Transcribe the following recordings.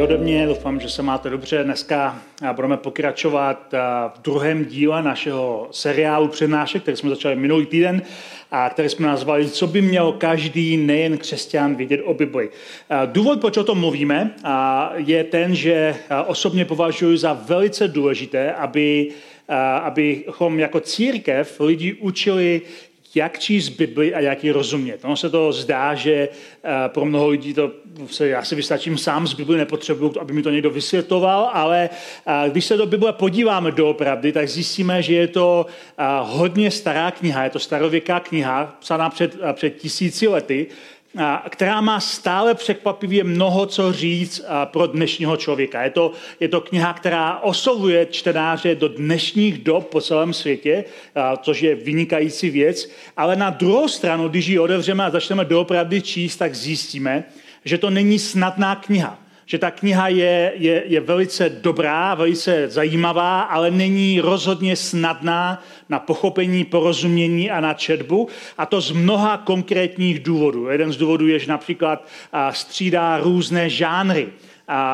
Ode mě, doufám, že se máte dobře. Dneska budeme pokračovat v druhém díle našeho seriálu přednášek, který jsme začali minulý týden a který jsme nazvali Co by měl každý nejen křesťan vědět o Bibli. Důvod, proč o tom mluvíme, je ten, že osobně považuji za velice důležité, aby abychom jako církev lidi učili jak číst Bibli a jak ji rozumět. Ono se to zdá, že eh, pro mnoho lidí to se, já si vystačím sám z Bibli, nepotřebuji, aby mi to někdo vysvětloval, ale eh, když se do Bible podíváme doopravdy, tak zjistíme, že je to eh, hodně stará kniha, je to starověká kniha, psaná před, před tisíci lety, která má stále překvapivě mnoho co říct pro dnešního člověka. Je to, je to kniha, která oslovuje čtenáře do dnešních dob po celém světě, což je vynikající věc, ale na druhou stranu, když ji otevřeme a začneme doopravdy číst, tak zjistíme, že to není snadná kniha že ta kniha je, je, je velice dobrá, velice zajímavá, ale není rozhodně snadná na pochopení, porozumění a na četbu. A to z mnoha konkrétních důvodů. Jeden z důvodů je, že například střídá různé žánry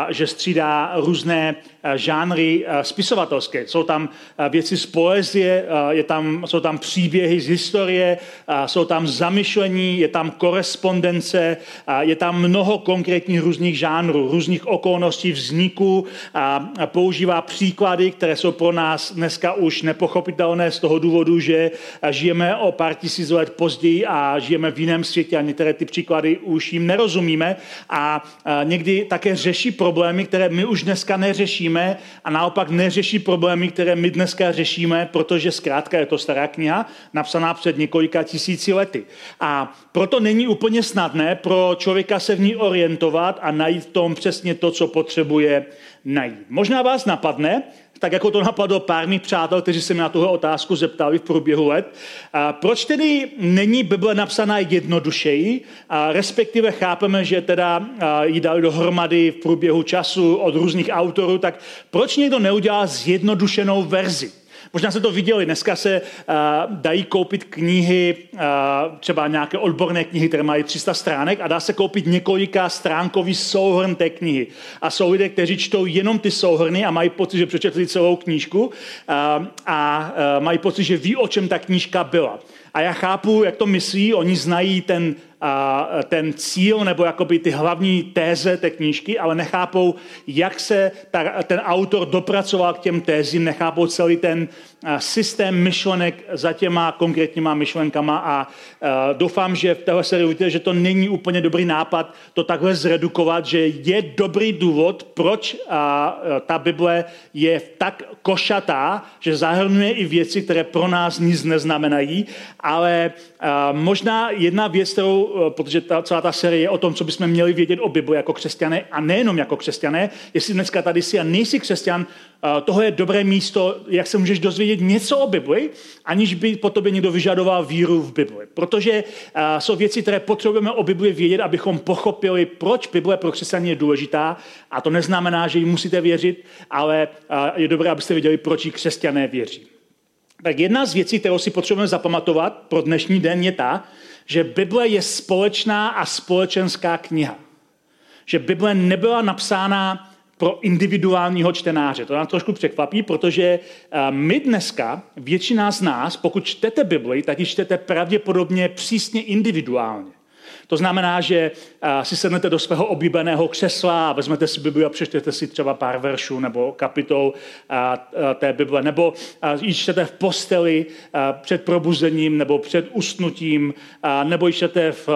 že střídá různé žánry spisovatelské. Jsou tam věci z poezie, je tam, jsou tam příběhy z historie, jsou tam zamyšlení, je tam korespondence, je tam mnoho konkrétních různých žánrů, různých okolností vzniku, používá příklady, které jsou pro nás dneska už nepochopitelné z toho důvodu, že žijeme o pár tisíc let později a žijeme v jiném světě a některé ty příklady už jim nerozumíme a někdy také řeší problémy, které my už dneska neřešíme a naopak neřeší problémy, které my dneska řešíme, protože zkrátka je to stará kniha, napsaná před několika tisíci lety. A proto není úplně snadné pro člověka se v ní orientovat a najít v tom přesně to, co potřebuje najít. Možná vás napadne, tak jako to napadlo pár mých přátel, kteří se mi na tuhle otázku zeptali v průběhu let. A proč tedy není Bible napsaná jednodušeji, a respektive chápeme, že teda ji dali dohromady v průběhu času od různých autorů, tak proč někdo neudělal zjednodušenou verzi? Možná se to viděli, dneska se uh, dají koupit knihy, uh, třeba nějaké odborné knihy, které mají 300 stránek a dá se koupit několika stránkový souhrn té knihy. A jsou lidé, kteří čtou jenom ty souhrny a mají pocit, že přečetli celou knížku uh, a uh, mají pocit, že ví, o čem ta knížka byla. A já chápu, jak to myslí, oni znají ten a ten cíl nebo jakoby ty hlavní téze té knížky, ale nechápou, jak se ta, ten autor dopracoval k těm tézím, nechápou celý ten systém myšlenek za těma konkrétníma myšlenkama a doufám, že v téhle sérii uvidíte, že to není úplně dobrý nápad to takhle zredukovat, že je dobrý důvod, proč ta Bible je tak košatá, že zahrnuje i věci, které pro nás nic neznamenají, ale možná jedna věc, kterou protože ta, celá ta série je o tom, co bychom měli vědět o Bibli jako křesťané a nejenom jako křesťané. Jestli dneska tady jsi a nejsi křesťan, eh, toho je dobré místo, jak se můžeš dozvědět něco o Bibli, aniž by po tobě někdo vyžadoval víru v Bibli. Protože eh, jsou věci, které potřebujeme o Bibli vědět, abychom pochopili, proč Bible pro křesťany je důležitá. A to neznamená, že ji musíte věřit, ale je dobré, abyste věděli, proč ji křesťané věří. Tak jedna z věcí, kterou si potřebujeme zapamatovat pro dnešní den, je ta, že Bible je společná a společenská kniha. Že Bible nebyla napsána pro individuálního čtenáře. To nám trošku překvapí, protože eh, my dneska, většina z nás, pokud čtete Bibli, tak ji čtete pravděpodobně přísně individuálně. To znamená, že si sednete do svého oblíbeného křesla a vezmete si Bibli a přečtete si třeba pár veršů nebo kapitol té Bible, nebo ji čtete v posteli před probuzením nebo před usnutím, nebo ji čtete v,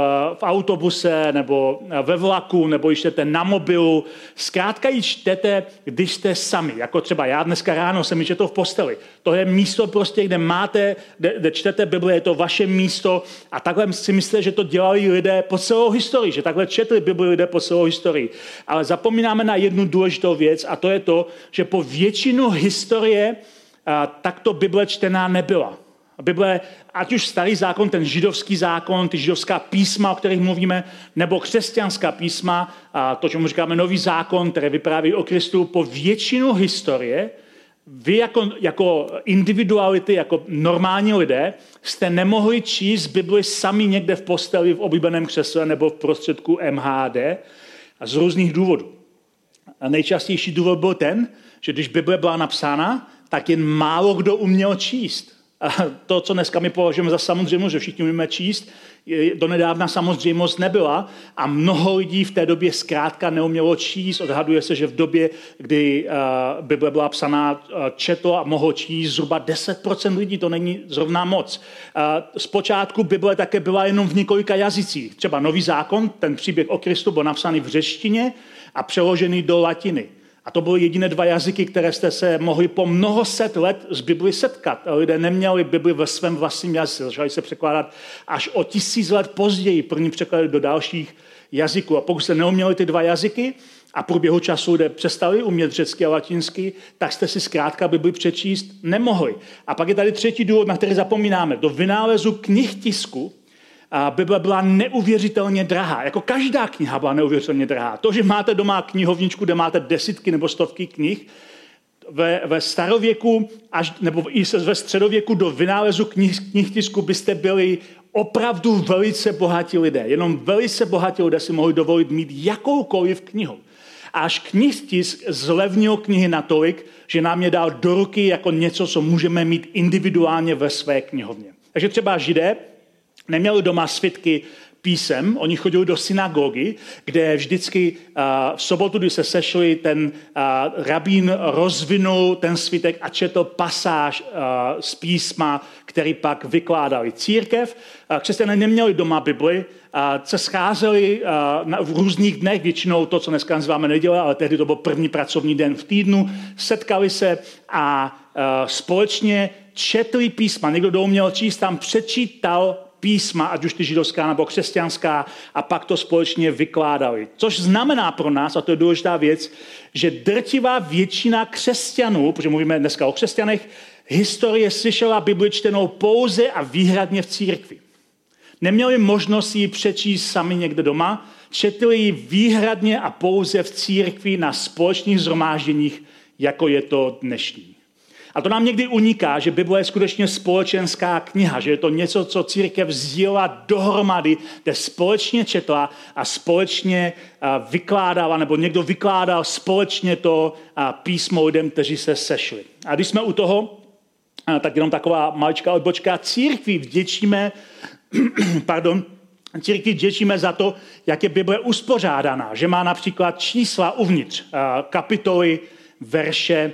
autobuse nebo ve vlaku, nebo ji čtete na mobilu. Zkrátka ji čtete, když jste sami. Jako třeba já dneska ráno jsem ji četl v posteli. To je místo prostě, kde máte, kde, kde čtete Bibli, je to vaše místo a takhle si myslíte, že to dělali lidé po celou historii, že takhle četli Bibli lidé po celou historii. Ale zapomínáme na jednu důležitou věc a to je to, že po většinu historie takto Bible čtená nebyla. Bible, ať už starý zákon, ten židovský zákon, ty židovská písma, o kterých mluvíme, nebo křesťanská písma, a to, čemu říkáme nový zákon, které vypráví o Kristu, po většinu historie, vy jako, jako individuality, jako normální lidé, jste nemohli číst Bibli sami někde v posteli, v oblíbeném křesle nebo v prostředku MHD a z různých důvodů. A nejčastější důvod byl ten, že když Bible byla napsána, tak jen málo kdo uměl číst. A to, co dneska my považujeme za samozřejmost, že všichni umíme číst, do nedávna samozřejmost nebyla a mnoho lidí v té době zkrátka neumělo číst. Odhaduje se, že v době, kdy uh, Bible byla psaná, uh, četlo a mohlo číst zhruba 10% lidí, to není zrovna moc. Uh, zpočátku Bible také byla jenom v několika jazycích. Třeba Nový zákon, ten příběh o Kristu byl napsaný v řeštině a přeložený do latiny. A to byly jediné dva jazyky, které jste se mohli po mnoho set let z Bibli setkat. Lidé neměli Bibli ve svém vlastním jazyce, začali se překládat až o tisíc let později, první překlady do dalších jazyků. A pokud jste neuměli ty dva jazyky a průběhu času lidé přestali umět řecky a latinsky, tak jste si zkrátka Bibli přečíst nemohli. A pak je tady třetí důvod, na který zapomínáme. Do vynálezu knih tisku a Bible byla neuvěřitelně drahá. Jako každá kniha byla neuvěřitelně drahá. To, že máte doma knihovničku, kde máte desítky nebo stovky knih, ve, ve starověku až, nebo i ve středověku do vynálezu knih, knih tisku byste byli opravdu velice bohatí lidé. Jenom velice bohatí lidé si mohli dovolit mít jakoukoliv knihu. Až knihtisk zlevnil knihy natolik, že nám je dal do ruky jako něco, co můžeme mít individuálně ve své knihovně. Takže třeba židé neměli doma svitky písem, oni chodili do synagogy, kde vždycky v sobotu, kdy se sešli, ten rabín rozvinul ten svitek a četl pasáž z písma, který pak vykládali. Církev, křesťané neměli doma Bibli, se scházeli v různých dnech, většinou to, co dneska nazýváme neděle, ale tehdy to byl první pracovní den v týdnu, setkali se a společně četli písma. Někdo, kdo uměl číst, tam přečítal písma, ať už ty židovská nebo křesťanská, a pak to společně vykládali. Což znamená pro nás, a to je důležitá věc, že drtivá většina křesťanů, protože mluvíme dneska o křesťanech, historie slyšela Bibli čtenou pouze a výhradně v církvi. Neměli možnost ji přečíst sami někde doma, četli ji výhradně a pouze v církvi na společných zhromážděních, jako je to dnešní. A to nám někdy uniká, že Bible je skutečně společenská kniha, že je to něco, co církev sdílela dohromady, kde společně četla a společně vykládala, nebo někdo vykládal společně to písmo lidem, kteří se sešli. A když jsme u toho, tak jenom taková maličká odbočka, církví vděčíme, pardon, církvi vděčíme za to, jak je Bible uspořádaná, že má například čísla uvnitř, kapitoly, verše,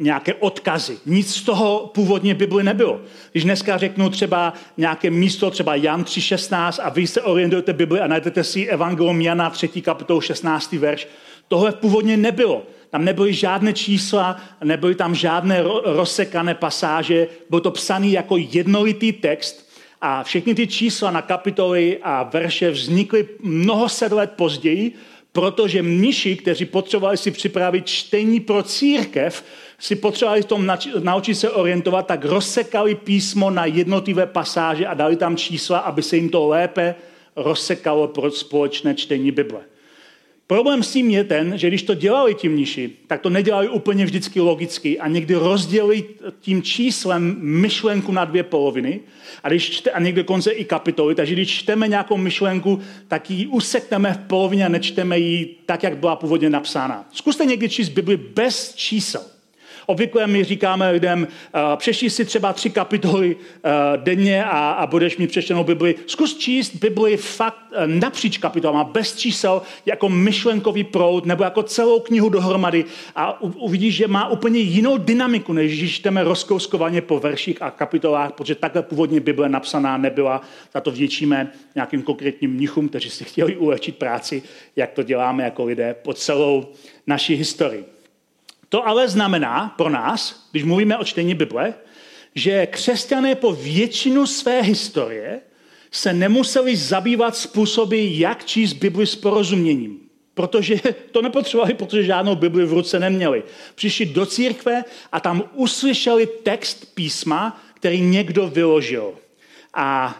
nějaké odkazy. Nic z toho původně Bibli nebylo. Když dneska řeknu třeba nějaké místo, třeba Jan 3.16 a vy se orientujete Bibli a najdete si Evangelium Jana 3. kapitolu 16. verš, tohle původně nebylo. Tam nebyly žádné čísla, nebyly tam žádné rozsekané pasáže, bylo to psaný jako jednolitý text a všechny ty čísla na kapitoly a verše vznikly mnoho set let později, protože mniši, kteří potřebovali si připravit čtení pro církev, si potřebovali v tom naučit se orientovat, tak rozsekali písmo na jednotlivé pasáže a dali tam čísla, aby se jim to lépe rozsekalo pro společné čtení Bible. Problém s tím je ten, že když to dělali ti mniši, tak to nedělali úplně vždycky logicky a někdy rozdělili tím číslem myšlenku na dvě poloviny a, když čte, a někdy konce i kapitoly, takže když čteme nějakou myšlenku, tak ji usekneme v polovině a nečteme ji tak, jak byla původně napsána. Zkuste někdy číst Bibli bez čísel. Obvykle my říkáme lidem, uh, přešli si třeba tři kapitoly uh, denně a, a budeš mít přečtenou Bibli. Zkus číst Bibli fakt uh, napříč kapitolama, bez čísel, jako myšlenkový proud, nebo jako celou knihu dohromady a uvidíš, že má úplně jinou dynamiku, než když čteme rozkouskovaně po verších a kapitolách, protože takhle původně Bible napsaná nebyla. Za to vděčíme nějakým konkrétním mnichům, kteří si chtěli ulehčit práci, jak to děláme jako lidé po celou naší historii. To ale znamená pro nás, když mluvíme o čtení Bible, že křesťané po většinu své historie se nemuseli zabývat způsoby, jak číst Bibli s porozuměním. Protože to nepotřebovali, protože žádnou Bibli v ruce neměli. Přišli do církve a tam uslyšeli text písma, který někdo vyložil. A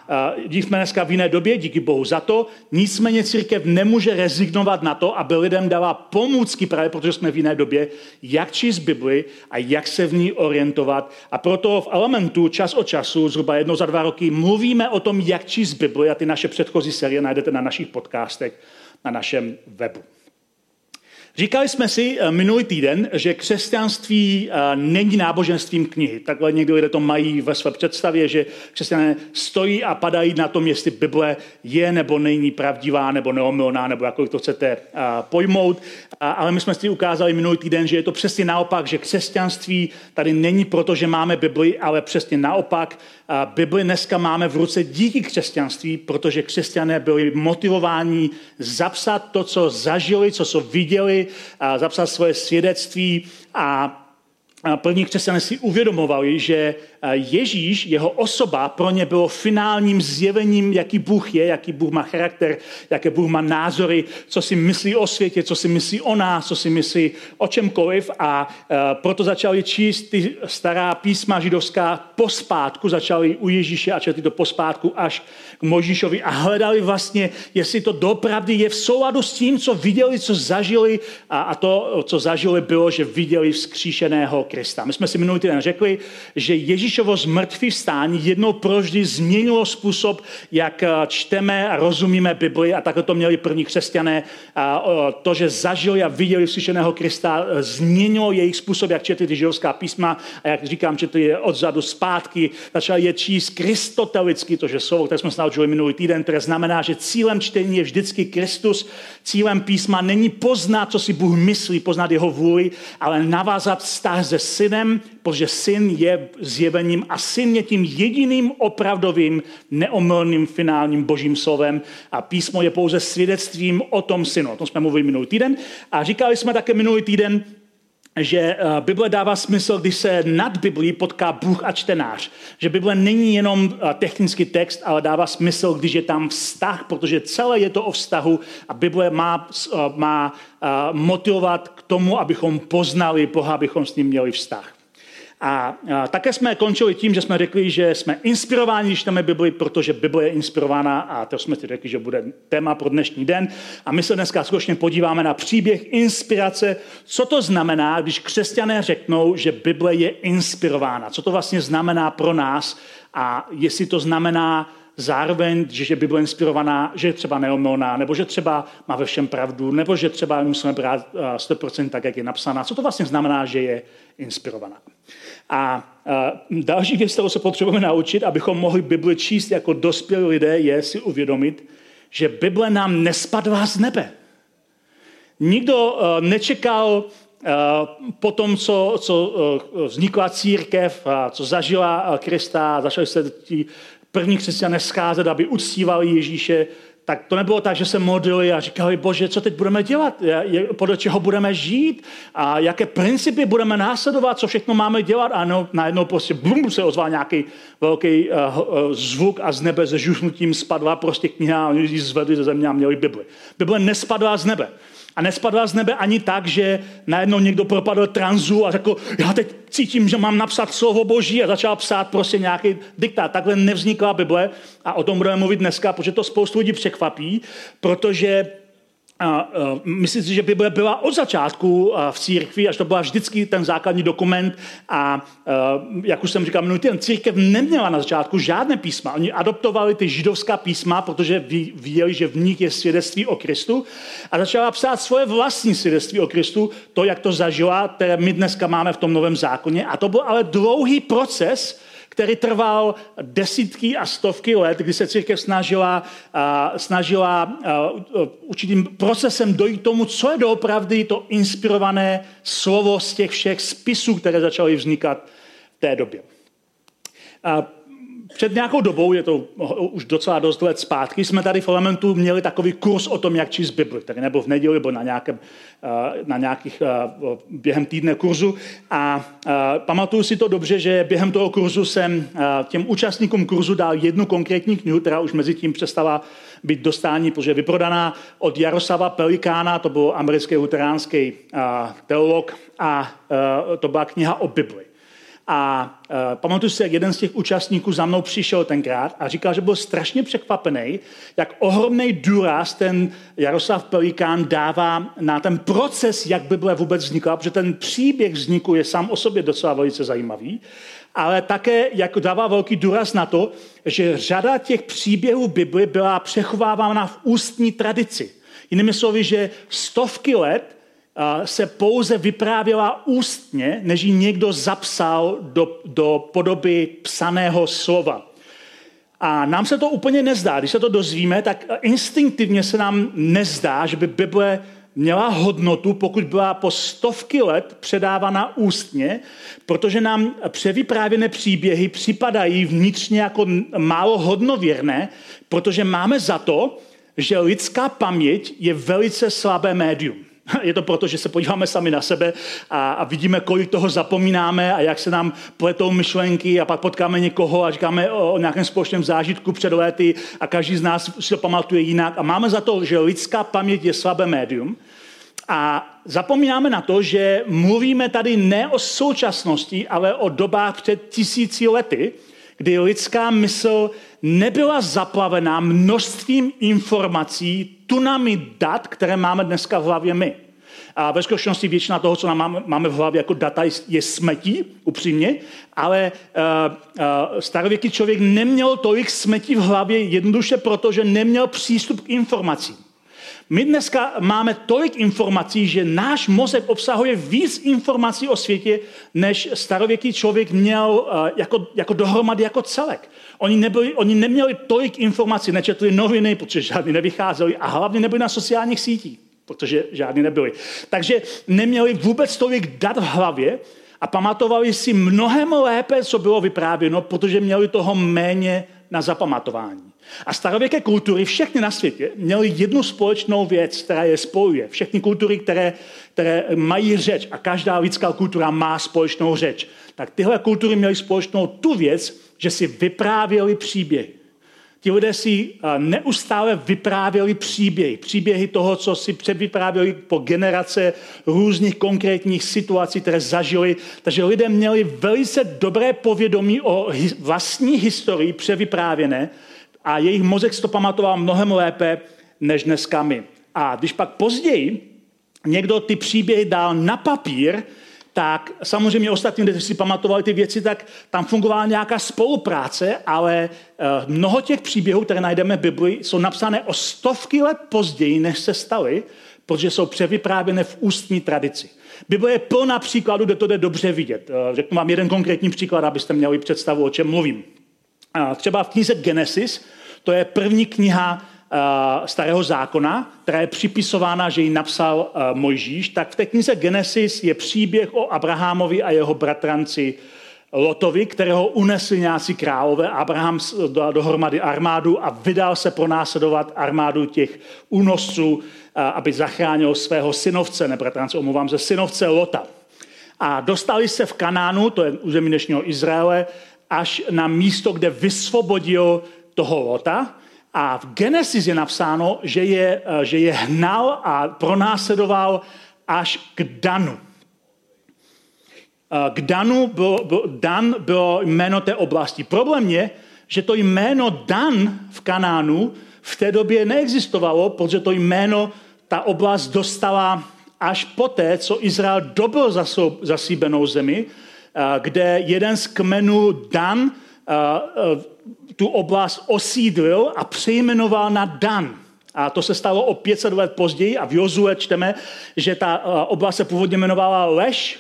uh, jsme dneska v jiné době, díky Bohu za to. Nicméně církev nemůže rezignovat na to, aby lidem dala pomůcky, právě protože jsme v jiné době, jak číst Bibli a jak se v ní orientovat. A proto v Elementu čas od času, zhruba jednou za dva roky, mluvíme o tom, jak číst Bibli a ty naše předchozí série najdete na našich podcastech na našem webu. Říkali jsme si eh, minulý týden, že křesťanství eh, není náboženstvím knihy. Takhle někdy lidé to mají ve své představě, že křesťané stojí a padají na tom, jestli Bible je nebo není pravdivá nebo neomylná, nebo jakkoliv to chcete eh, pojmout. Ale my jsme si ukázali minulý týden, že je to přesně naopak, že křesťanství tady není proto, že máme Bibli, ale přesně naopak. Bibli dneska máme v ruce díky křesťanství, protože křesťané byli motivováni zapsat to, co zažili, co, co viděli, a zapsat svoje svědectví a první křesťané si uvědomovali, že Ježíš, jeho osoba, pro ně bylo finálním zjevením, jaký Bůh je, jaký Bůh má charakter, jaké Bůh má názory, co si myslí o světě, co si myslí o nás, co si myslí o čemkoliv. A proto začali číst ty stará písma židovská pospátku, začali u Ježíše a četli to pospátku až k Možíšovi a hledali vlastně, jestli to dopravdy je v souladu s tím, co viděli, co zažili a, a to, co zažili, bylo, že viděli vzkříšeného Krista. My jsme si minulý týden řekli, že Ježíšovo zmrtvý vstání jednou proždy změnilo způsob, jak čteme a rozumíme Bibli a takhle to měli první křesťané. A to, že zažili a viděli vzkříšeného Krista, změnilo jejich způsob, jak četli židovská písma a jak říkám, četli je odzadu zpátky, začali je číst kristotelicky, to, že slovo, které jsme se naučili minulý týden, které znamená, že cílem čtení je vždycky Kristus, cílem písma není poznat, co si Bůh myslí, poznat jeho vůli, ale navázat vztah se synem, protože syn je zjevením a syn je tím jediným opravdovým, neomylným finálním božím slovem a písmo je pouze svědectvím o tom synu. O tom jsme mluvili minulý týden a říkali jsme také minulý týden, že eh, Bible dává smysl, když se nad Biblí potká Bůh a čtenář. Že Bible není jenom eh, technický text, ale dává smysl, když je tam vztah, protože celé je to o vztahu a Bible má, eh, má motivovat k tomu, abychom poznali Boha, abychom s ním měli vztah. A, a také jsme končili tím, že jsme řekli, že jsme inspirováni, když čteme Bibli, protože Bible je inspirována a to jsme si řekli, že bude téma pro dnešní den. A my se dneska skutečně podíváme na příběh inspirace. Co to znamená, když křesťané řeknou, že Bible je inspirována? Co to vlastně znamená pro nás? A jestli to znamená zároveň, že je Bible inspirovaná, že je třeba neomylná, nebo že třeba má ve všem pravdu, nebo že třeba musíme brát 100% tak, jak je napsaná. Co to vlastně znamená, že je inspirovaná? A další věc, kterou se potřebujeme naučit, abychom mohli Bibli číst jako dospělí lidé, je si uvědomit, že Bible nám nespadla z nebe. Nikdo nečekal po tom, co, co vznikla církev, co zažila Krista, začali se ti první křesťané scházet, aby uctívali Ježíše, tak to nebylo tak, že se modlili a říkali, bože, co teď budeme dělat, podle čeho budeme žít a jaké principy budeme následovat, co všechno máme dělat. A no, najednou prostě blum, se ozval nějaký velký uh, uh, zvuk a z nebe se žušnutím spadla prostě kniha a oni ji zvedli ze země a měli Bibli. Bible nespadla z nebe. A nespadla z nebe ani tak, že najednou někdo propadl tranzu a řekl, já teď cítím, že mám napsat slovo boží a začal psát prostě nějaký diktát. Takhle nevznikla Bible a o tom budeme mluvit dneska, protože to spoustu lidí překvapí, protože a, uh, myslím si, že Bible byla od začátku uh, v církvi, až to byla vždycky ten základní dokument a uh, jak už jsem říkal minulý týden, církev neměla na začátku žádné písma. Oni adoptovali ty židovská písma, protože viděli, že v nich je svědectví o Kristu a začala psát svoje vlastní svědectví o Kristu, to, jak to zažila, které my dneska máme v tom novém zákoně. A to byl ale dlouhý proces, který trval desítky a stovky let, kdy se církev snažila, snažila určitým procesem dojít tomu, co je doopravdy to inspirované slovo z těch všech spisů, které začaly vznikat v té době. Před nějakou dobou, je to už docela dost let zpátky, jsme tady v Elementu měli takový kurz o tom, jak číst Bibli, který nebo v neděli, nebo na, nějakém, eh, na nějakých eh, během týdne kurzu. A eh, pamatuju si to dobře, že během toho kurzu jsem těm účastníkům kurzu dal jednu konkrétní knihu, která už mezi tím přestala být dostání, protože je vyprodaná od Jaroslava Pelikána, to byl americký luteránský teolog, a to byla kniha o Bibli. A uh, pamatuju si, jak jeden z těch účastníků za mnou přišel tenkrát a říkal, že byl strašně překvapený, jak ohromný důraz ten Jaroslav Pelikán dává na ten proces, jak Bible vůbec vznikla, protože ten příběh vzniku je sám o sobě docela velice zajímavý, ale také jak dává velký důraz na to, že řada těch příběhů Bible byla přechovávána v ústní tradici. Jinými slovy, že stovky let se pouze vyprávěla ústně, než ji někdo zapsal do, do podoby psaného slova. A nám se to úplně nezdá. Když se to dozvíme, tak instinktivně se nám nezdá, že by Bible měla hodnotu, pokud byla po stovky let předávána ústně, protože nám převyprávěné příběhy připadají vnitřně jako málo hodnověrné, protože máme za to, že lidská paměť je velice slabé médium. Je to proto, že se podíváme sami na sebe a, a vidíme, kolik toho zapomínáme a jak se nám pletou myšlenky a pak potkáme někoho a říkáme o, o nějakém společném zážitku před léty a každý z nás si to pamatuje jinak. A máme za to, že lidská paměť je slabé médium. A zapomínáme na to, že mluvíme tady ne o současnosti, ale o dobách před tisíci lety, kdy lidská mysl nebyla zaplavená množstvím informací, tunami dat, které máme dneska v hlavě my. A ve skutečnosti většina toho, co nám máme v hlavě jako data, je smetí, upřímně, ale uh, uh, starověký člověk neměl tolik smetí v hlavě jednoduše proto, že neměl přístup k informacím. My dneska máme tolik informací, že náš mozek obsahuje víc informací o světě, než starověký člověk měl uh, jako, jako dohromady, jako celek. Oni, nebyli, oni neměli tolik informací, nečetli noviny, protože žádný nevycházeli a hlavně nebyli na sociálních sítích, protože žádný nebyli. Takže neměli vůbec tolik dat v hlavě a pamatovali si mnohem lépe, co bylo vyprávěno, protože měli toho méně na zapamatování. A starověké kultury, všechny na světě, měly jednu společnou věc, která je spojuje. Všechny kultury, které, které mají řeč a každá lidská kultura má společnou řeč, tak tyhle kultury měly společnou tu věc, že si vyprávěli příběhy. Ti lidé si neustále vyprávěli příběhy. Příběhy toho, co si předvyprávěli po generace různých konkrétních situací, které zažili. Takže lidé měli velice dobré povědomí o vlastní historii převyprávěné a jejich mozek to pamatoval mnohem lépe než dneska my. A když pak později někdo ty příběhy dal na papír, tak samozřejmě ostatní, kteří si pamatovali ty věci, tak tam fungovala nějaká spolupráce, ale eh, mnoho těch příběhů, které najdeme v Bibli, jsou napsané o stovky let později, než se staly, protože jsou převyprávěné v ústní tradici. Bible je plná příkladů, kde to jde dobře vidět. Eh, řeknu vám jeden konkrétní příklad, abyste měli představu, o čem mluvím. Třeba v knize Genesis, to je první kniha uh, starého zákona, která je připisována, že ji napsal uh, Mojžíš, tak v té knize Genesis je příběh o Abrahamovi a jeho bratranci Lotovi, kterého unesli nějací králové. Abraham dal dohromady armádu a vydal se pronásledovat armádu těch únosců, uh, aby zachránil svého synovce, ne bratrance, omluvám se, synovce Lota. A dostali se v Kanánu, to je území dnešního Izraele, až na místo, kde vysvobodil toho Lota. A v Genesis je napsáno, že je, eh, že je hnal a pronásledoval až k Danu. Eh, k Danu bylo, byl, Dan bylo jméno té oblasti. Problém je, že to jméno Dan v Kanánu v té době neexistovalo, protože to jméno ta oblast dostala až poté, co Izrael dobil zasíbenou zemi, kde jeden z kmenů Dan tu oblast osídlil a přejmenoval na Dan. A to se stalo o 500 let později a v Jozue čteme, že ta oblast se původně jmenovala Leš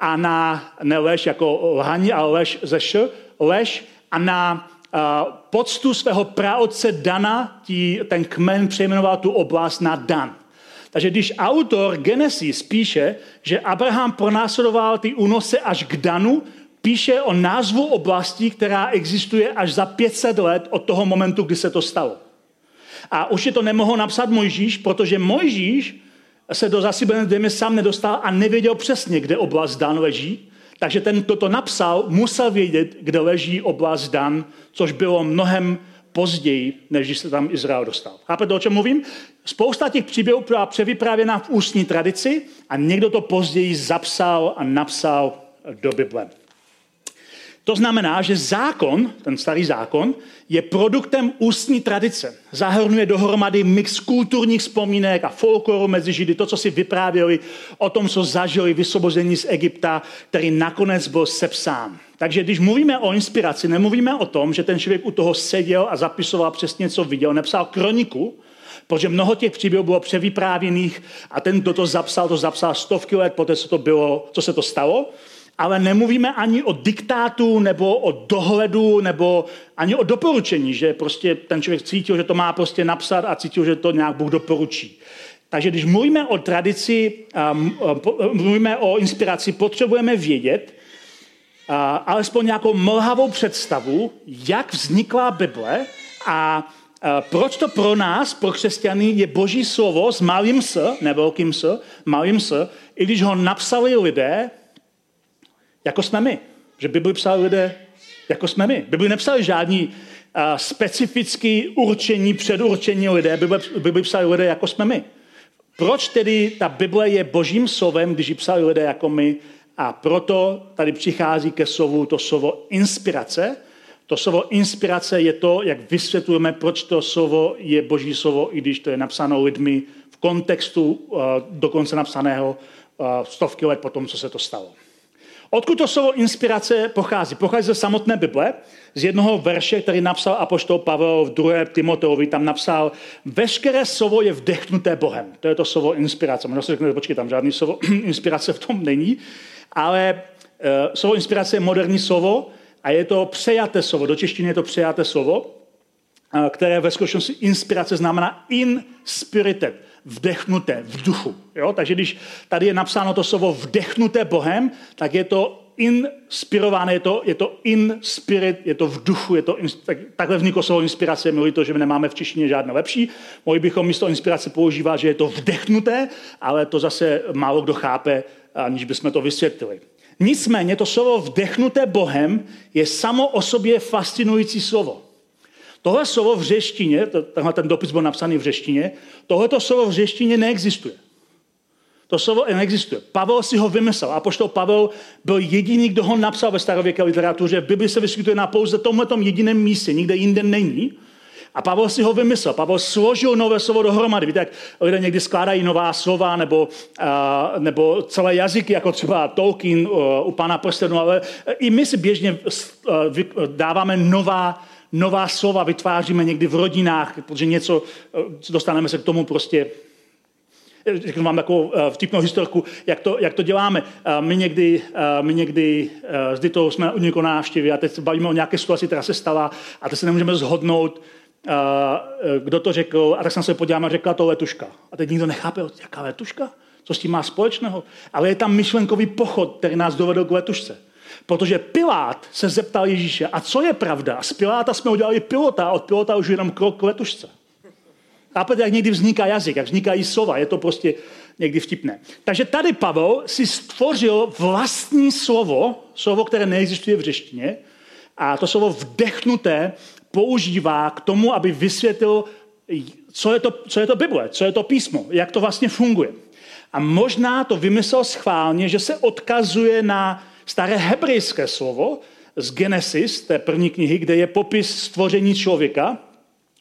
a na, ne Leš jako lhaní, ale Leš ze š, Leš a na uh, poctu svého praotce Dana tí, ten kmen přejmenoval tu oblast na Dan. Takže když autor Genesis píše, že Abraham pronásledoval ty únose až k Danu, píše o názvu oblasti, která existuje až za 500 let od toho momentu, kdy se to stalo. A už je to nemohl napsat Mojžíš, protože Mojžíš se do zasíbené země sám nedostal a nevěděl přesně, kde oblast Dan leží. Takže ten, kdo to napsal, musel vědět, kde leží oblast Dan, což bylo mnohem později, než když se tam Izrael dostal. Chápete, o čem mluvím? Spousta těch příběhů byla převyprávěna v ústní tradici a někdo to později zapsal a napsal do Bible. To znamená, že zákon, ten starý zákon, je produktem ústní tradice. Zahrnuje dohromady mix kulturních vzpomínek a folkloru mezi Židy, to, co si vyprávěli o tom, co zažili vysvobození z Egypta, který nakonec byl sepsán. Takže když mluvíme o inspiraci, nemluvíme o tom, že ten člověk u toho seděl a zapisoval přesně, co viděl, nepsal kroniku, protože mnoho těch příběhů bylo převyprávěných a ten, kdo to zapsal, to zapsal stovky let poté, co, to bylo, co se to stalo ale nemluvíme ani o diktátu, nebo o dohledu, nebo ani o doporučení, že prostě ten člověk cítil, že to má prostě napsat a cítil, že to nějak Bůh doporučí. Takže když mluvíme o tradici, mluvíme o inspiraci, potřebujeme vědět, alespoň nějakou mlhavou představu, jak vznikla Bible a proč to pro nás, pro křesťany, je boží slovo s malým s, nebo velkým s, malým s, i když ho napsali lidé, jako jsme my. Že Bibli psali lidé, jako jsme my. Bibli nepsali žádný uh, specifický určení, předurčení lidé. Bibli, Bibli psali lidé, jako jsme my. Proč tedy ta Bible je božím slovem, když ji psali lidé jako my? A proto tady přichází ke slovu to slovo inspirace. To slovo inspirace je to, jak vysvětlujeme, proč to slovo je boží slovo, i když to je napsáno lidmi v kontextu uh, dokonce napsaného uh, stovky let po tom, co se to stalo. Odkud to slovo inspirace pochází? Pochází ze samotné Bible, z jednoho verše, který napsal apoštol Pavel v 2. Timoteovi, tam napsal, veškeré slovo je vdechnuté Bohem. To je to slovo inspirace. Možná si řeknete, počkej, tam žádný slovo inspirace v tom není, ale uh, slovo inspirace je moderní slovo a je to přejaté slovo. Do češtiny je to přejaté slovo, uh, které ve skutečnosti inspirace znamená inspirited vdechnuté v duchu. Jo? Takže když tady je napsáno to slovo vdechnuté Bohem, tak je to inspirované, je to, je to in spirit, je to v duchu, je to, tak, takhle vzniklo slovo inspirace, mluví to, že my nemáme v češtině žádné lepší. Mohli bychom místo inspirace používat, že je to vdechnuté, ale to zase málo kdo chápe, aniž bychom to vysvětlili. Nicméně to slovo vdechnuté Bohem je samo o sobě fascinující slovo. Tohle slovo v řeštině, tenhle ten dopis byl napsaný v řeštině, tohleto slovo v řeštině neexistuje. To slovo neexistuje. Pavel si ho vymyslel. A poštol Pavel byl jediný, kdo ho napsal ve starověké literatuře. V Bibli se vyskytuje na pouze tomhle jediném místě, nikde jinde není. A Pavel si ho vymyslel. Pavel složil nové slovo dohromady. Víte, jak lidé někdy skládají nová slova nebo, uh, nebo celé jazyky, jako třeba Tolkien uh, u Pana prstenu, ale i my si běžně uh, dáváme nová nová slova vytváříme někdy v rodinách, protože něco, eh, dostaneme se k tomu prostě Řeknu vám takovou eh, vtipnou historku, jak to, jak to děláme. Eh, my někdy, my někdy zdy to jsme u někoho návštěvy a teď se bavíme o nějaké situaci, která se stala a teď se nemůžeme zhodnout, kdo to řekl. A tak jsem se podíval a řekla to letuška. A teď nikdo nechápe, jaká letuška? Co s tím má společného? Ale je tam myšlenkový pochod, který nás dovedl k letušce. Protože Pilát se zeptal Ježíše, a co je pravda? A z Piláta jsme udělali pilota a od pilota už jenom krok k letušce. Chápete, jak někdy vzniká jazyk, jak vznikají slova, je to prostě někdy vtipné. Takže tady Pavel si stvořil vlastní slovo, slovo, které neexistuje v řeštině, a to slovo vdechnuté používá k tomu, aby vysvětlil, co je to, co je to Bible, co je to písmo, jak to vlastně funguje. A možná to vymyslel schválně, že se odkazuje na staré hebrejské slovo z Genesis, té první knihy, kde je popis stvoření člověka,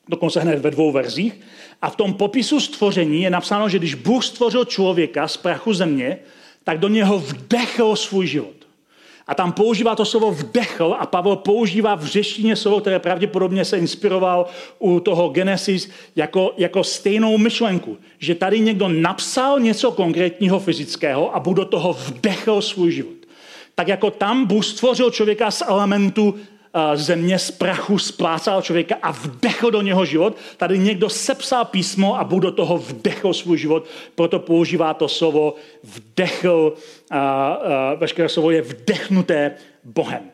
dokonce hned ve dvou verzích. A v tom popisu stvoření je napsáno, že když Bůh stvořil člověka z prachu země, tak do něho vdechl svůj život. A tam používá to slovo vdechl a Pavel používá v řeštině slovo, které pravděpodobně se inspiroval u toho Genesis jako, jako stejnou myšlenku. Že tady někdo napsal něco konkrétního fyzického a Bůh do toho vdechl svůj život. Tak jako tam Bůh stvořil člověka z elementu země, z prachu, splácal člověka a vdechl do něho život. Tady někdo sepsal písmo a Bůh do toho vdechl svůj život, proto používá to slovo vdechl, a, a veškeré slovo je vdechnuté Bohem.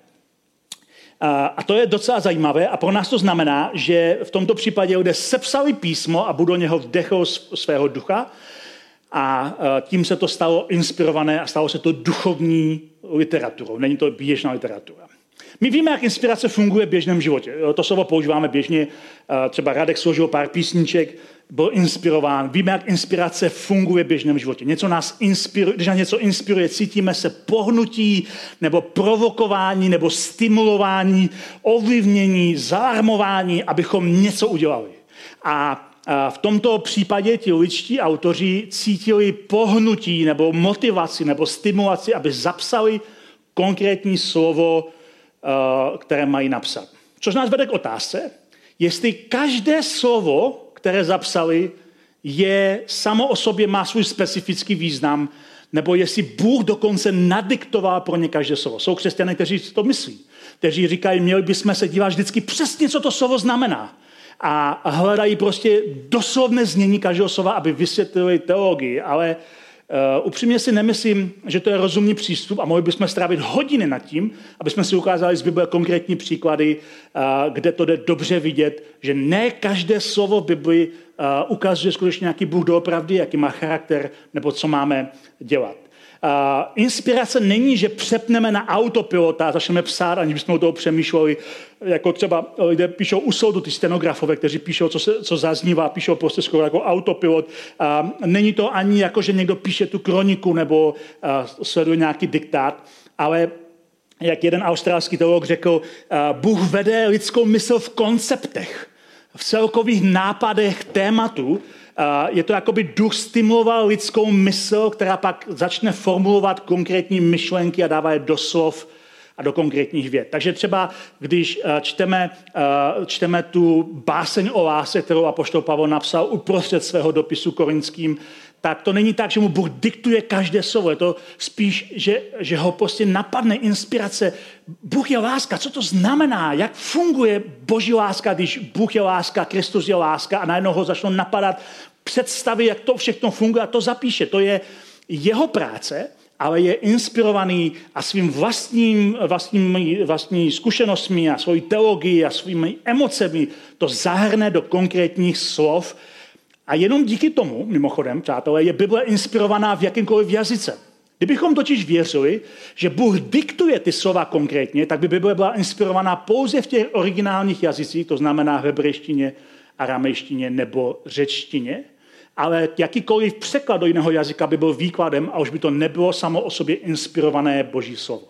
A, a to je docela zajímavé a pro nás to znamená, že v tomto případě lidé sepsali písmo a Bůh do něho vdechl svého ducha a tím se to stalo inspirované a stalo se to duchovní literaturou. Není to běžná literatura. My víme, jak inspirace funguje v běžném životě. To slovo používáme běžně. Třeba Radek složil pár písniček, byl inspirován. Víme, jak inspirace funguje v běžném životě. Něco nás inspiruje, když nás něco inspiruje, cítíme se pohnutí nebo provokování nebo stimulování, ovlivnění, zalarmování, abychom něco udělali. A v tomto případě ti ličtí autoři cítili pohnutí nebo motivaci nebo stimulaci, aby zapsali konkrétní slovo, eh, které mají napsat. Což nás vede k otázce, jestli každé slovo, které zapsali, je samo o sobě má svůj specifický význam, nebo jestli Bůh dokonce nadiktoval pro ně každé slovo. Jsou křesťané, kteří to myslí. Kteří říkají, měli bychom se dívat vždycky přesně, co to slovo znamená a hledají prostě doslovné znění každého slova, aby vysvětlili teologii, ale uh, upřímně si nemyslím, že to je rozumný přístup a mohli bychom strávit hodiny nad tím, aby jsme si ukázali z Bible konkrétní příklady, uh, kde to jde dobře vidět, že ne každé slovo v Bibli uh, ukazuje skutečně nějaký Bůh doopravdy, jaký má charakter, nebo co máme dělat. Inspirace není, že přepneme na autopilota a začneme psát, aniž bychom o toho přemýšleli. Jako třeba lidé píšou u soudu, ty stenografové, kteří píšou, co, se, co zaznívá, píšou prostě skoro jako autopilot. Uh, není to ani jako, že někdo píše tu kroniku nebo sleduje nějaký diktát, ale jak jeden australský teolog řekl, Bůh vede lidskou mysl v konceptech, v celkových nápadech tématu, je to, jako by duch stimuloval lidskou mysl, která pak začne formulovat konkrétní myšlenky a dává je do slov a do konkrétních věd. Takže třeba, když čteme, čteme tu báseň o lásce, kterou Apoštol Pavel napsal uprostřed svého dopisu korinským, tak to není tak, že mu Bůh diktuje každé slovo. Je to spíš, že, že ho prostě napadne inspirace. Bůh je láska. Co to znamená? Jak funguje boží láska, když Bůh je láska, Kristus je láska a najednou ho začnou napadat představy, jak to všechno funguje a to zapíše. To je jeho práce, ale je inspirovaný a svým vlastním, vlastním, vlastní zkušenostmi a svojí teologii a svými emocemi to zahrne do konkrétních slov, a jenom díky tomu, mimochodem, přátelé, je Bible inspirovaná v jakýmkoliv jazyce. Kdybychom totiž věřili, že Bůh diktuje ty slova konkrétně, tak by Bible byla inspirovaná pouze v těch originálních jazycích, to znamená hebrejštině, aramejštině nebo řečtině, ale jakýkoliv překlad do jiného jazyka by byl výkladem a už by to nebylo samo o sobě inspirované boží slovo.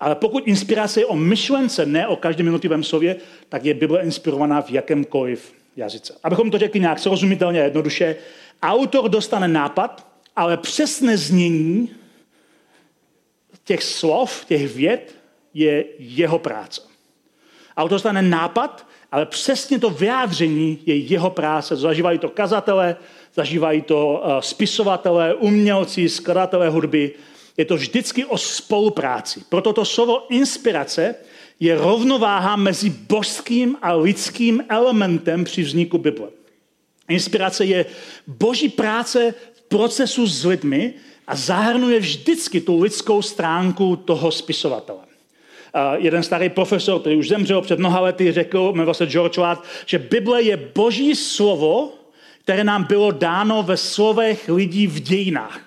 Ale pokud inspirace je o myšlence, ne o každém minutovém slově, tak je Bible inspirovaná v jakémkoliv jazyce. Abychom to řekli nějak srozumitelně jednoduše, autor dostane nápad, ale přesné znění těch slov, těch věd je jeho práce. Autor dostane nápad, ale přesně to vyjádření je jeho práce. Zažívají to kazatele, zažívají to uh, spisovatelé, umělci, skladatelé hudby. Je to vždycky o spolupráci. Proto to slovo inspirace je rovnováha mezi božským a lidským elementem při vzniku Bible. Inspirace je boží práce v procesu s lidmi a zahrnuje vždycky tu lidskou stránku toho spisovatele. Uh, jeden starý profesor, který už zemřel před mnoha lety, řekl, jmenoval se George Watt, že Bible je boží slovo, které nám bylo dáno ve slovech lidí v dějinách.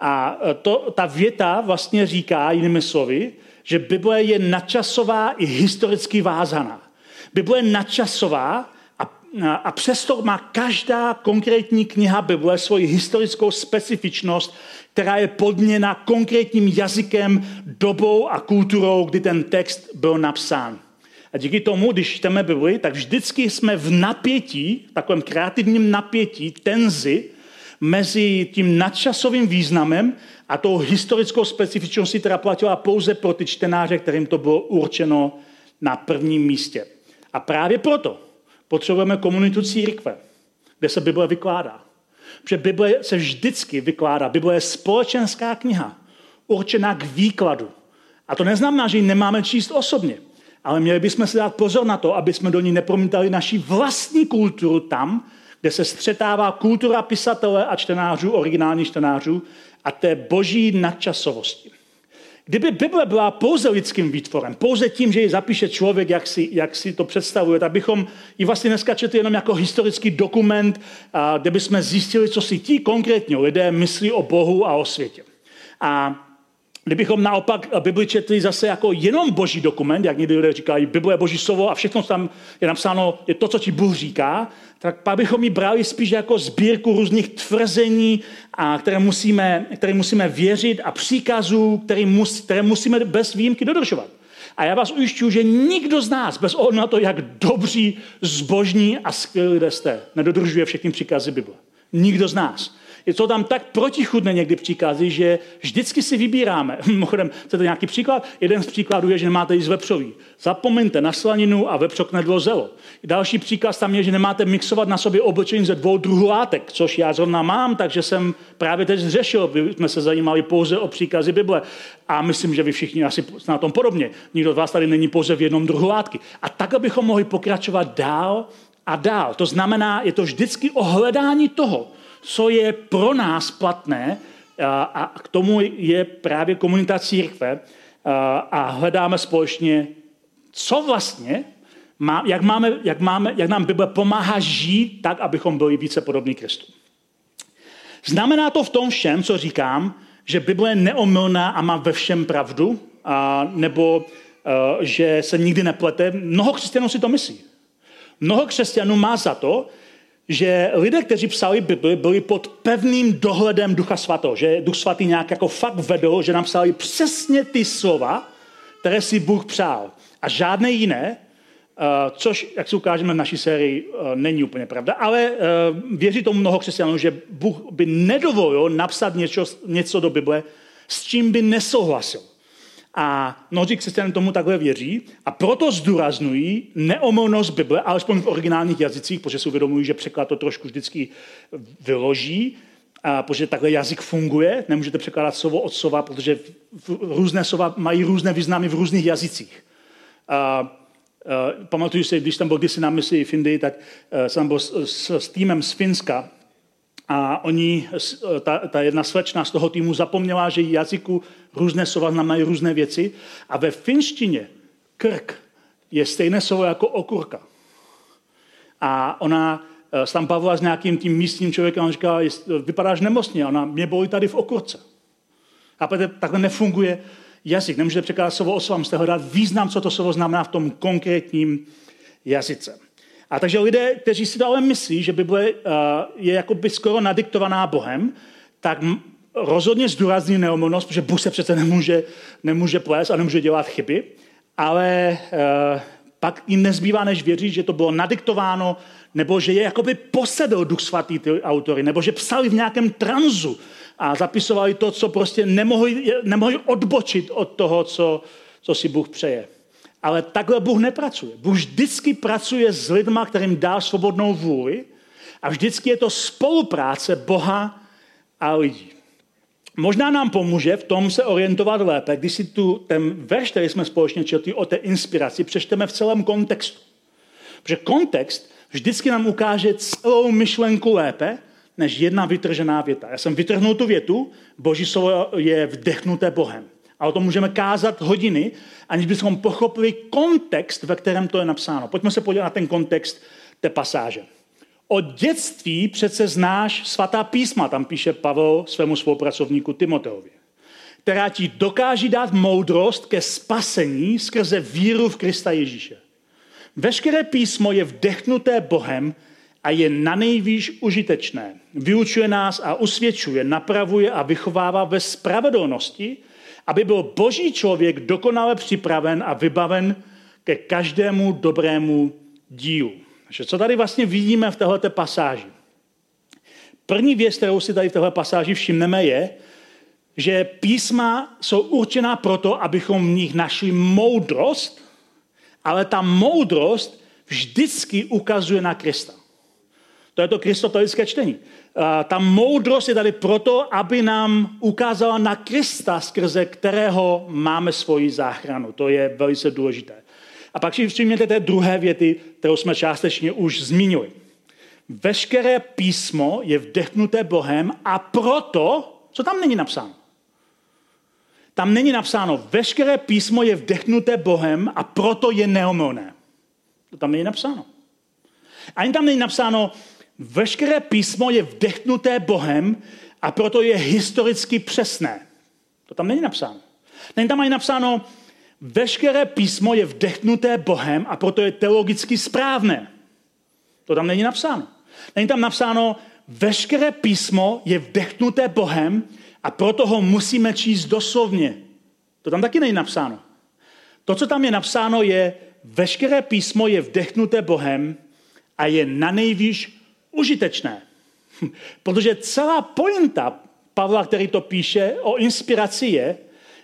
A to, ta věta vlastně říká, jinými slovy, že Bible je nadčasová i historicky vázaná. Bible je nadčasová a, a přesto má každá konkrétní kniha Bible svoji historickou specifičnost, která je podměna konkrétním jazykem, dobou a kulturou, kdy ten text byl napsán. A díky tomu, když čteme Bibli, tak vždycky jsme v napětí, v takovém kreativním napětí, tenzi, mezi tím nadčasovým významem a tou historickou specifičností, která platila pouze pro ty čtenáře, kterým to bylo určeno na prvním místě. A právě proto potřebujeme komunitu církve, kde se Bible vykládá. Protože Bible se vždycky vykládá. Bible je společenská kniha, určená k výkladu. A to neznamená, že ji nemáme číst osobně. Ale měli bychom si dát pozor na to, aby jsme do ní nepromítali naši vlastní kulturu tam, kde se střetává kultura pisatele a čtenářů, originálních čtenářů a té boží nadčasovosti. Kdyby Bible byla pouze lidským výtvorem, pouze tím, že ji zapíše člověk, jak si, jak si to představuje, tak bychom ji vlastně dneska četli jenom jako historický dokument, kde bychom zjistili, co si ti konkrétně lidé myslí o Bohu a o světě. A Kdybychom naopak Bibli četli zase jako jenom boží dokument, jak někdy lidé říkají, Bible je boží slovo a všechno tam je napsáno, je to, co ti Bůh říká, tak pak bychom ji brali spíš jako sbírku různých tvrzení, a které, musíme, které musíme věřit a příkazů, které, mus, které musíme bez výjimky dodržovat. A já vás ujišťuju, že nikdo z nás, bez ohledu na to, jak dobří, zbožní a skvělí jste, nedodržuje všechny příkazy Bible. Nikdo z nás je to tam tak protichudné někdy příkazy, že vždycky si vybíráme. Mimochodem, chcete nějaký příklad? Jeden z příkladů je, že nemáte jíst vepřový. Zapomeňte na slaninu a vepřok nedvozelo. Další příkaz tam je, že nemáte mixovat na sobě oblečení ze dvou druhů látek, což já zrovna mám, takže jsem právě teď zřešil. Vy jsme se zajímali pouze o příkazy Bible. A myslím, že vy všichni asi na tom podobně. Nikdo z vás tady není pouze v jednom druhu látky. A tak, abychom mohli pokračovat dál a dál. To znamená, je to vždycky o hledání toho, co je pro nás platné a k tomu je právě komunita církve a hledáme společně, co vlastně, má, jak, máme, jak, máme, jak nám Bible pomáhá žít tak, abychom byli více podobní Kristu. Znamená to v tom všem, co říkám, že Bible je neomylná a má ve všem pravdu, a, nebo a, že se nikdy neplete. Mnoho křesťanů si to myslí. Mnoho křesťanů má za to, že lidé, kteří psali Bibli, byli pod pevným dohledem Ducha Svatého, že Duch Svatý nějak jako fakt vedl, že nám psali přesně ty slova, které si Bůh přál. A žádné jiné, eh, což, jak si ukážeme v naší sérii, eh, není úplně pravda, ale eh, věří tomu mnoho křesťanů, že Bůh by nedovolil napsat něco, něco do Bible, s čím by nesouhlasil. A mnozí křesťané tomu takhle věří a proto zdůraznují neomolnost Bible, alespoň v originálních jazycích, protože si uvědomují, že překlad to trošku vždycky vyloží, a protože takhle jazyk funguje, nemůžete překládat slovo od slova, protože různé slova mají různé významy v různých jazycích. A, a, pamatuju si, když jsem byl kdysi na misi v Indii, tak jsem byl s, s, s týmem z Finska a oni, ta, ta jedna slečna z toho týmu zapomněla, že jazyku různé slova znamenají různé věci. A ve finštině krk je stejné slovo jako okurka. A ona eh, tam bavila s nějakým tím místním člověkem a on říkal, vypadáš nemocně. Ona, mě bolí tady v okurce. A takhle nefunguje jazyk. Nemůžete překládat slovo o slovo, musíte hledat význam, co to slovo znamená v tom konkrétním jazyce. A takže lidé, kteří si to ale myslí, že Bible uh, je jakoby skoro nadiktovaná Bohem, tak rozhodně zdůrazní neomolnost, protože Bůh se přece nemůže, nemůže plést a nemůže dělat chyby, ale uh, pak jim nezbývá, než věřit, že to bylo nadiktováno, nebo že je jakoby posedl Duch Svatý ty autory, nebo že psali v nějakém tranzu a zapisovali to, co prostě nemohli, nemohli odbočit od toho, co, co si Bůh přeje. Ale takhle Bůh nepracuje. Bůh vždycky pracuje s lidma, kterým dá svobodnou vůli a vždycky je to spolupráce Boha a lidí. Možná nám pomůže v tom se orientovat lépe, když si tu ten verš, který jsme společně četli o té inspiraci, přečteme v celém kontextu. Protože kontext vždycky nám ukáže celou myšlenku lépe, než jedna vytržená věta. Já jsem vytrhnul tu větu, boží slovo je vdechnuté Bohem. A o tom můžeme kázat hodiny, aniž bychom pochopili kontext, ve kterém to je napsáno. Pojďme se podívat na ten kontext té pasáže. Od dětství přece znáš svatá písma, tam píše Pavel svému spolupracovníku Timoteovi, která ti dokáží dát moudrost ke spasení skrze víru v Krista Ježíše. Veškeré písmo je vdechnuté Bohem a je na nejvýš užitečné. Vyučuje nás a usvědčuje, napravuje a vychovává ve spravedlnosti, aby byl boží člověk dokonale připraven a vybaven ke každému dobrému dílu. Takže co tady vlastně vidíme v této pasáži? První věc, kterou si tady v této pasáži všimneme, je, že písma jsou určená proto, abychom v nich našli moudrost, ale ta moudrost vždycky ukazuje na Krista. To je to kristotelické čtení ta moudrost je tady proto, aby nám ukázala na Krista, skrze kterého máme svoji záchranu. To je velice důležité. A pak si všimněte té druhé věty, kterou jsme částečně už zmínili. Veškeré písmo je vdechnuté Bohem a proto, co tam není napsáno? Tam není napsáno, veškeré písmo je vdechnuté Bohem a proto je neomylné. To tam není napsáno. Ani tam není napsáno, Veškeré písmo je vdechnuté Bohem a proto je historicky přesné. To tam není napsáno. Není tam ani napsáno, veškeré písmo je vdechnuté Bohem a proto je teologicky správné. To tam není napsáno. Není tam napsáno, veškeré písmo je vdechnuté Bohem a proto ho musíme číst doslovně. To tam taky není napsáno. To, co tam je napsáno, je, veškeré písmo je vdechnuté Bohem a je na nejvýš užitečné. Protože celá pointa Pavla, který to píše o inspiraci je,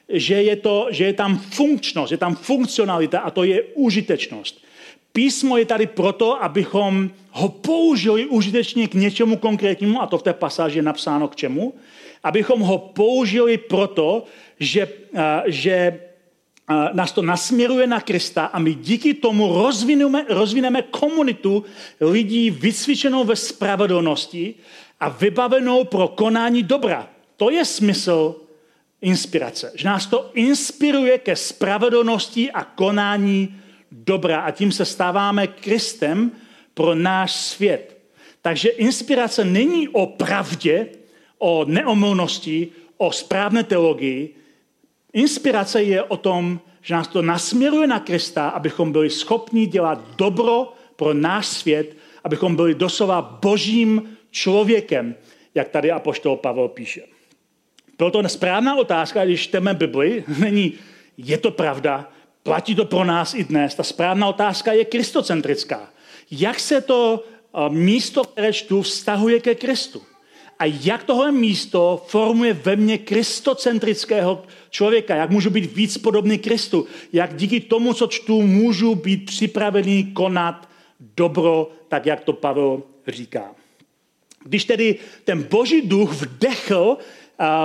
že je, to, že je tam funkčnost, je tam funkcionalita a to je užitečnost. Písmo je tady proto, abychom ho použili užitečně k něčemu konkrétnímu, a to v té pasáži je napsáno k čemu, abychom ho použili proto, že, že nás to nasměruje na Krista a my díky tomu rozvineme, rozvineme komunitu lidí vycvičenou ve spravedlnosti a vybavenou pro konání dobra. To je smysl inspirace. Že nás to inspiruje ke spravedlnosti a konání dobra a tím se stáváme Kristem pro náš svět. Takže inspirace není o pravdě, o neomylnosti, o správné teologii. Inspirace je o tom, že nás to nasměruje na Krista, abychom byli schopni dělat dobro pro náš svět, abychom byli doslova božím člověkem, jak tady apoštol Pavel píše. Proto správná otázka, když čteme Bibli, není, je to pravda, platí to pro nás i dnes. Ta správná otázka je kristocentrická. Jak se to eh, místo, které čtu, vztahuje ke Kristu? A jak tohle místo formuje ve mně kristocentrického člověka? Jak můžu být víc podobný Kristu? Jak díky tomu, co čtu, můžu být připravený konat dobro, tak jak to Pavel říká. Když tedy ten boží duch vdechl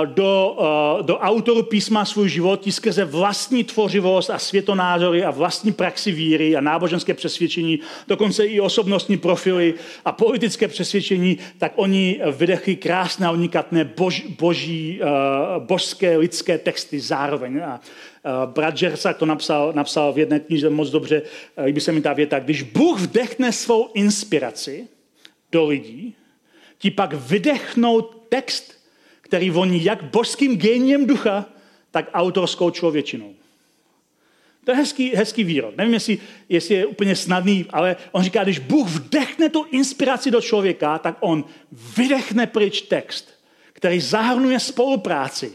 do, do autoru písma svůj život skrze vlastní tvořivost a světonázory a vlastní praxi víry a náboženské přesvědčení, dokonce i osobnostní profily a politické přesvědčení, tak oni vydechli krásné a unikatné bož, boží, božské lidské texty zároveň. A brat Žersak to napsal, napsal v jedné knize moc dobře, líbí se mi ta věta, když Bůh vdechne svou inspiraci do lidí, ti pak vydechnou text, který voní jak božským géniem ducha, tak autorskou člověčinou. To je hezký, hezký výrok. Nevím, jestli, jestli je úplně snadný, ale on říká, když Bůh vdechne tu inspiraci do člověka, tak on vydechne pryč text, který zahrnuje spolupráci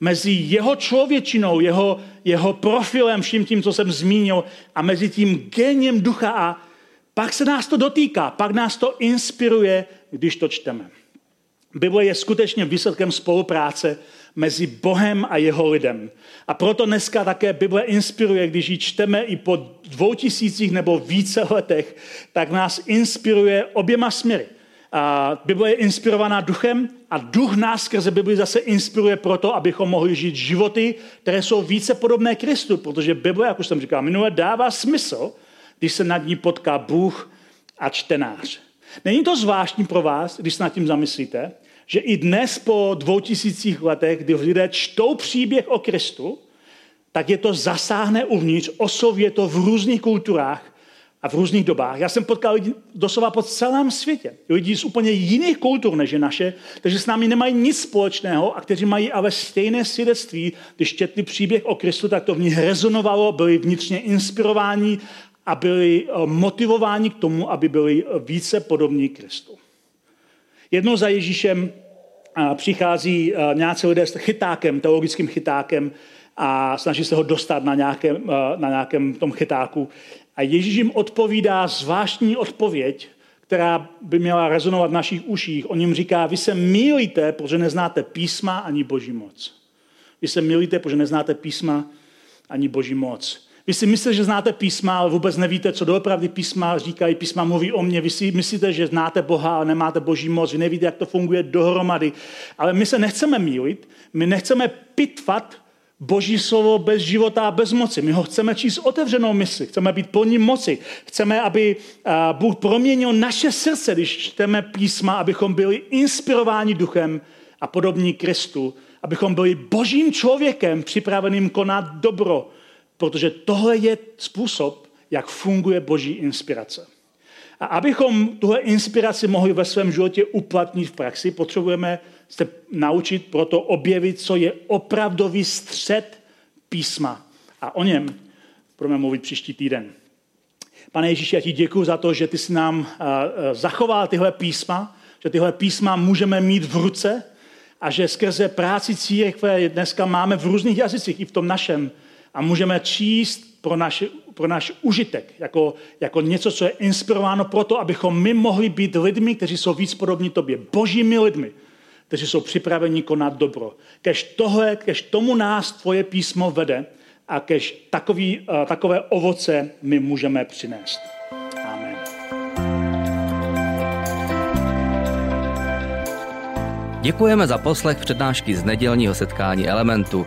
mezi jeho člověčinou, jeho, jeho profilem, vším tím, co jsem zmínil, a mezi tím géniem ducha a pak se nás to dotýká, pak nás to inspiruje, když to čteme. Bible je skutečně výsledkem spolupráce mezi Bohem a jeho lidem. A proto dneska také Bible inspiruje, když ji čteme i po dvou tisících nebo více letech, tak nás inspiruje oběma směry. A Bible je inspirovaná duchem a duch nás skrze Bibli zase inspiruje proto, abychom mohli žít životy, které jsou více podobné Kristu, protože Bible, jak už jsem říkal minule, dává smysl, když se nad ní potká Bůh a čtenář. Není to zvláštní pro vás, když se nad tím zamyslíte, že i dnes po dvou tisících letech, kdy lidé čtou příběh o Kristu, tak je to zasáhne uvnitř, osově to v různých kulturách a v různých dobách. Já jsem potkal lidi doslova po celém světě. Lidi z úplně jiných kultur než je naše, takže s námi nemají nic společného a kteří mají ale stejné svědectví. Když četli příběh o Kristu, tak to v nich rezonovalo, byli vnitřně inspirováni a byli eh, motivováni k tomu, aby byli více podobní Kristu. Jednou za Ježíšem eh, přichází eh, nějací lidé s chytákem, teologickým chytákem a snaží se ho dostat na nějakém, na nějakém tom chytáku. A Ježíš jim odpovídá zvláštní odpověď, která by měla rezonovat v našich uších. On jim říká, vy se mýlíte, protože neznáte písma ani boží moc. Vy se mýlíte, protože neznáte písma ani boží moc. Vy si myslíte, že znáte písma, ale vůbec nevíte, co doopravdy písma říkají. Písma mluví o mně. Vy si myslíte, že znáte Boha, ale nemáte boží moc. Vy nevíte, jak to funguje dohromady. Ale my se nechceme mílit, my nechceme pitvat boží slovo bez života a bez moci. My ho chceme číst otevřenou mysli, chceme být plní moci. Chceme, aby Bůh proměnil naše srdce, když čteme písma, abychom byli inspirováni duchem a podobní Kristu, abychom byli božím člověkem připraveným konat dobro, protože tohle je způsob, jak funguje boží inspirace. A abychom tuhle inspiraci mohli ve svém životě uplatnit v praxi, potřebujeme se naučit proto objevit, co je opravdový střed písma. A o něm budeme mluvit příští týden. Pane Ježíši, já ti děkuji za to, že ty jsi nám zachoval tyhle písma, že tyhle písma můžeme mít v ruce a že skrze práci církve dneska máme v různých jazycích, i v tom našem, a můžeme číst pro, naš, pro náš užitek, jako, jako něco, co je inspirováno proto, abychom my mohli být lidmi, kteří jsou víc podobní tobě, božími lidmi, kteří jsou připraveni konat dobro. Kež tohle, kež tomu nás tvoje písmo vede a kež takový, uh, takové ovoce my můžeme přinést. Děkujeme za poslech přednášky z nedělního setkání Elementu.